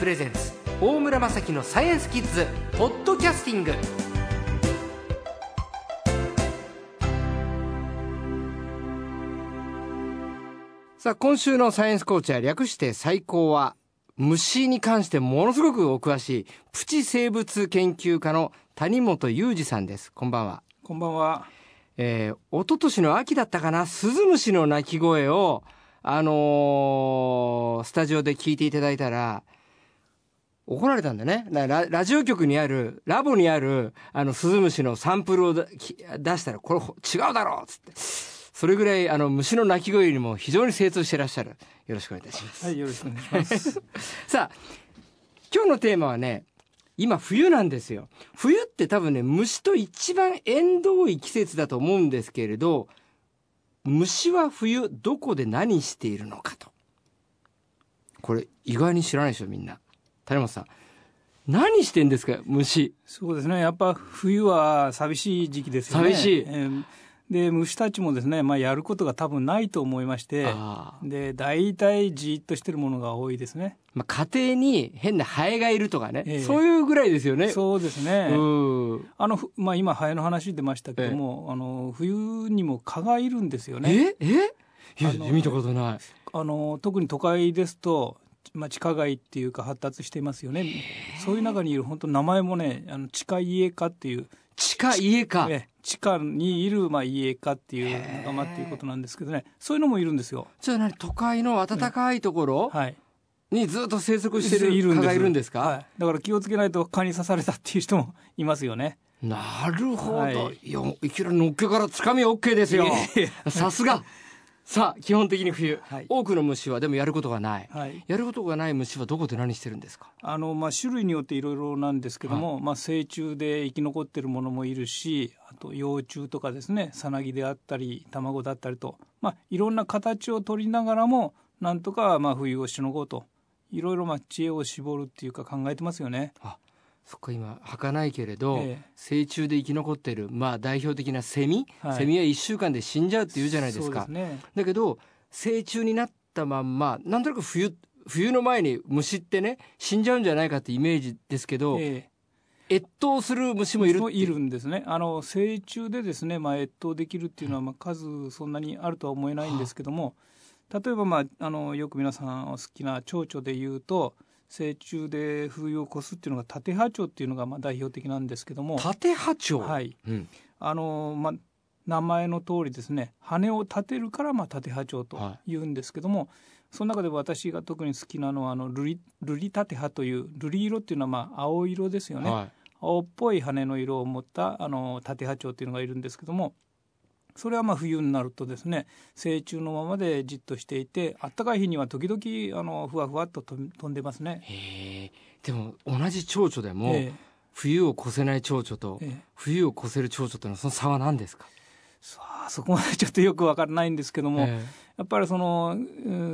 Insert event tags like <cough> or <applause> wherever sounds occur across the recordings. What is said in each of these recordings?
プレゼンツ大村雅樹のサイエンスキッズポッドキャスティング。さあ今週のサイエンスコーチは略して最高は虫に関してものすごくお詳しいプチ生物研究家の谷本裕二さんです。こんばんは。こんばんは。えー、一昨年の秋だったかなスズムシの鳴き声をあのー、スタジオで聞いていただいたら、怒られたんだね。ララジオ局にある、ラボにある、あの、スズムシのサンプルを出したら、これ違うだろうつって。それぐらい、あの、虫の鳴き声にも非常に精通してらっしゃる。よろしくお願いいたします。はい、よろしくお願いします。<laughs> さあ、今日のテーマはね、今冬なんですよ。冬って多分ね、虫と一番縁遠い季節だと思うんですけれど、虫は冬どこで何しているのかと。これ意外に知らないでしょみんな。谷本さん。何してんですか虫。そうですね。やっぱ冬は寂しい時期ですよね。寂しい。えーで虫たちもですね、まあ、やることが多分ないと思いましてで大体じっとしてるものが多いですね、まあ、家庭に変なハエがいるとかね、えー、そういうぐらいですよねそうですねあの、まあ、今ハエの話出ましたけども、えー、あの冬にも蚊がいるんですよねええ？いや見たことないあの特に都会ですとまあ、地下街っていうか発達していますよね。そういう中にいる本当名前もねあの地下家科っていう。地下家科地下にいるまあ家科っていう仲間っていうことなんですけどね。そういうのもいるんですよ。じゃあ何都会の暖かいところ、はい。にずっと生息してる蚊がいるんですか、はい、だから気をつけないと蚊に刺されたっていう人もいますよね。なるほど、はい、いやいきなりのっけからつかみ OK ですよ。さすがさあ基本的に冬、はい、多くの虫はでもやることがない、はい、やることがない虫はどこで何してるんですか？あの、まあ、種類によっていろいろなんですけども、はい、まあ、成虫で生き残ってるものもいるしあと幼虫とかですねさなぎであったり卵だったりと、まあ、いろんな形を取りながらもなんとかまあ冬をしのごうと。いろいろまあ知恵を絞るっていうか考えてますよね。あそっか今儚いけれど、ええ、成虫で生き残ってるまあ代表的なセミ、はい、セミは1週間で死んじゃうって言うじゃないですか。すね、だけど成虫になったまんまなんとなく冬冬の前に虫ってね死んじゃうんじゃないかってイメージですけど、ええ、越冬する虫もいるいるんですね。あの成虫でですね、まあ、越冬できるっていうのは、まあ、数そんなにあるとは思えないんですけども、例えば、まあ、あのよく皆さんお好きな蝶々で言うと成虫で冬を越すっていうのが縦波長っていうのがまあ代表的なんですけども。縦波長？はい、うん、あのまあ名前の通りですね羽を立てるからまあ縦波長と言うんですけども、はい、その中で私が特に好きなのはあのルリルリ縦波というルリ色っていうのはまあ青色ですよね、はい、青っぽい羽の色を持ったあの縦波長っていうのがいるんですけどもそれはまあ冬になるとですね成虫のままでじっとしていて暖かい日には時々あのふわふわっと飛んでますね。へでも同じ蝶々でも、冬を越せない蝶々と、冬を越せる蝶々というのはその差は何ですか？さあそこまでちょっとよくわからないんですけども、やっぱりその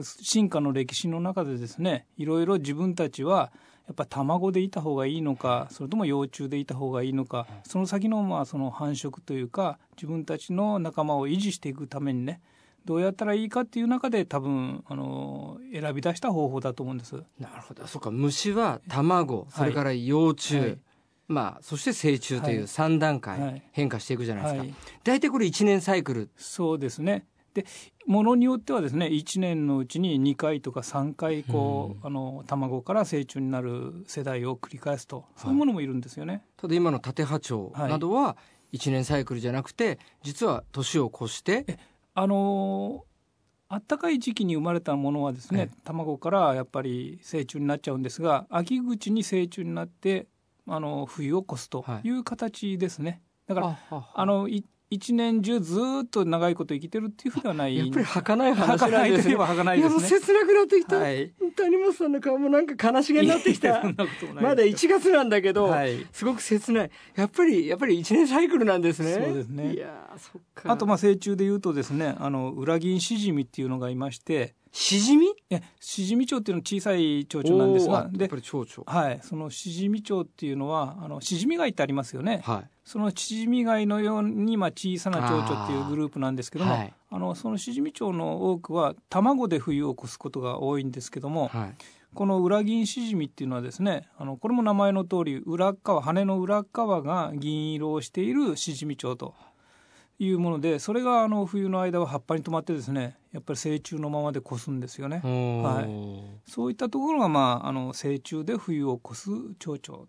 進化の歴史の中でですねいろいろ自分たちはやっぱ卵でいた方がいいのかそれとも幼虫でいた方がいいのかその先のまあその繁殖というか自分たちの仲間を維持していくためにねどうやったらいいかっていう中で多分あの選び出した方法だと思うんです。なるほど。そうか。虫は卵それから幼虫、はい。はい、まあ、そして成虫という3段階変化していくじゃないですか、はい、大体これ1年サイクル。そうですねでものによってはですね1年のうちに2回とか3回こう、うん、あの卵から成虫になる世代を繰り返すと。そういうものもいるんですよね。はい、ただ今の縦波長などは1年サイクルじゃなくて実は年を越してあのあったかい時期に生まれたものはですね卵からやっぱり成虫になっちゃうんですが秋口に成虫になってあの冬を越すとい。う形ですね。だからあの一年中ずっと長いこと生きてるっていうふうではないやっぱり儚い話なんですね。儚いですね。切なくなってきた、はい、谷本さんの顔もなんか悲しげになってきた。まだ1月なんだけど、はい、すごく切ない。やっぱりやっぱり1年サイクルなんですね。そうですね。いやそっか。あとまあ成虫で言うとですねあの裏銀シジミっていうのがいましてシジミえシジミ蝶っていうのは小さい蝶々なんですがでやっぱり蝶々はいそのシジミ蝶っていうのはあのシジミ貝ってありますよね、はい、そのシジミ貝のように、まあ、小さな蝶々っていうグループなんですけどもあ、はい、あのそのシジミ蝶の多くは卵で冬を越すことが多いんですけども、はい、この裏銀シジミっていうのはですねあのこれも名前の通り裏側羽の裏側が銀色をしているシジミチョウというものでそれがあの冬の間は葉っぱに止まってですねやっぱり成虫のままで越すんですよね、はい、そういったところが、まあ、あの成虫で冬を越す蝶々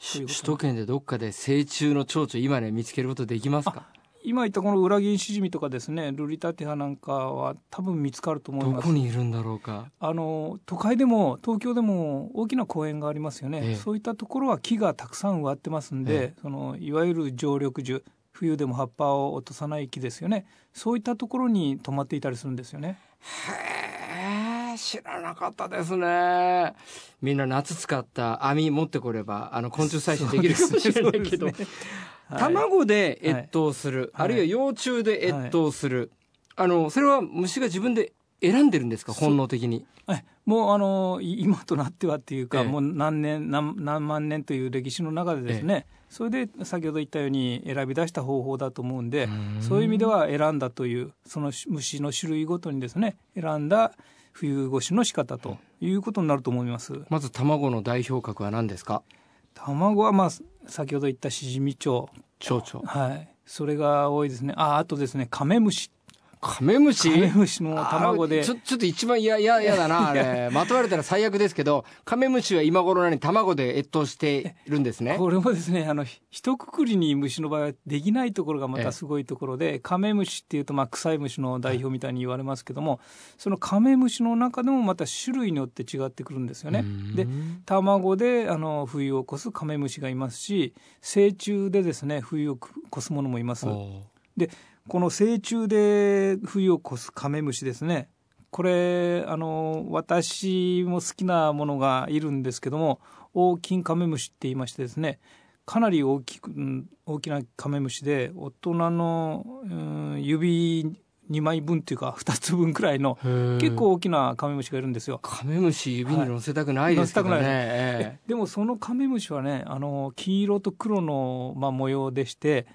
首都圏でどっかで成虫の蝶々今ね見つけることで。きますか今言ったこの裏銀シジミとかですねルリタテハなんかは多分見つかると思います。どこにいるんだろうか。あの都会でも東京でも大きな公園がありますよね、ええ、そういったところは木がたくさん植わってますんで、え、そのいわゆる常緑樹冬でも葉っぱを落とさない木ですよね。そういったところに止まっていたりするんですよね。へえ知らなかったですね。みんな夏使った網持ってこればあの昆虫採集できるかもしれないけど、卵で越冬する、はい、あるいは幼虫で越冬する、はい、あのそれは虫が自分で選んでるんですか？本能的に。もうあの <laughs> 今となってはっていうか、ええ、もう何年何何万年という歴史の中でですね、え、それで先ほど言ったように選び出した方法だと思うんでそういう意味では選んだというその虫の種類ごとにですね選んだ冬越しの仕方ということになると思います。まず卵の代表格は何ですか？卵はまあ先ほど言ったシジミチョウ蝶々。はい。それが多いですね。ああとですねカメムシカメムシ？カメムシの卵で。ちょちょっと一番嫌やだな <laughs> あれ。まとわれたら最悪ですけどカメムシは今頃何卵で越冬してるんですね。これもですねあの一括りに虫の場合はできないところがまたすごいところでカメムシっていうとまあ臭い虫の代表みたいに言われますけどもそのカメムシの中でもまた種類によって違ってくるんですよね。で卵であの冬を越すカメムシがいますし成虫でですね冬を越すものもいます。でこの成虫で冬を越すカメムシですね。これあの私も好きなものがいるんですけども大きカメムシって言いましてですねかなり大きく大きなカメムシで大人の、うん、指2枚分っていうか2つ分くらいの結構大きなカメムシがいるんですよ。カメムシ指に乗せたくないですけどね。はいえー、でもそのカメムシはねあの黄色と黒の、まあ、模様でして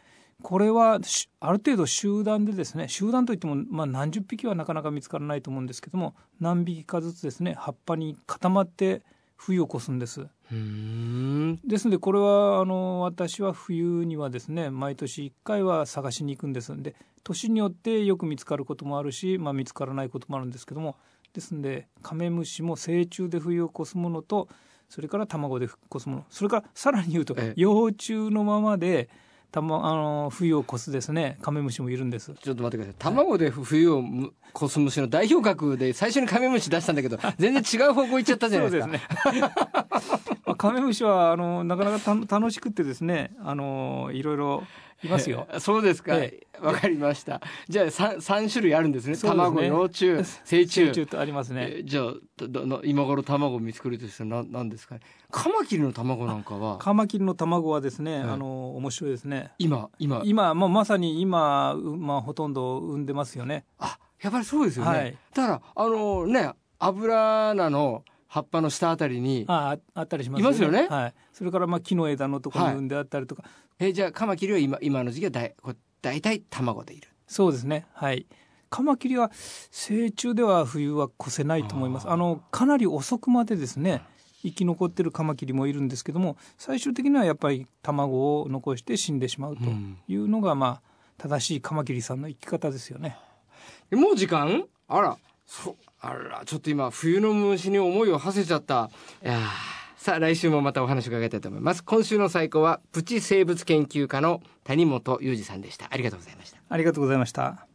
これはある程度集団でですね集団といっても、まあ、何十匹はなかなか見つからないと思うんですけども何匹かずつですね葉っぱに固まって冬を越すんです。ですのでこれはあの私は冬にはですね毎年1回は探しに行くんですんで年によってよく見つかることもあるし、まあ、見つからないこともあるんですけどもですのでカメムシも成虫で冬を越すものとそれから卵で越すもの。それからさらに言うと幼虫のままでたま、あの冬を越すですねカメムシもいるんです。ちょっと待ってください。卵で冬を越す虫の代表格で最初にカメムシ出したんだけど全然違う方向行っちゃったじゃないですか。そうですね <laughs> カメムシはあのなかなか楽しくてですねあのいろいろいますよ。そうですか。わ、ええ、かりました。じゃあ三三種類あるんですね。すね卵、幼虫、<laughs> 成虫。成虫とありますね。えじゃあ今頃卵を見つけるとしたら何ですかね。カマキリの卵なんかは？カマキリの卵はですね、あの面白いですね。今今今もうまさに今まあほとんど産んでますよね。あやっぱりそうですよね。はい、だからあのね油菜の葉っぱの下あたりにああったりします、ね、いますよね？はい。それからまあ木の枝のところに産んであったりとか。はい、えじゃあカマキリは今今の時期はだい大体卵でいる。そうですね。はい。カマキリは成虫では冬は越せないと思います。あのかなり遅くまでですね。生き残ってるカマキリもいるんですけども最終的にはやっぱり卵を残して死んでしまうというのが、まあ正しいカマキリさんの生き方ですよね。もう時間？あらそあらちょっと今冬の虫に思いを馳せちゃった。いやさあ来週もまたお話伺いたいと思います。今週の最高はプチ生物研究家の谷本裕二さんでした。ありがとうございました。ありがとうございました。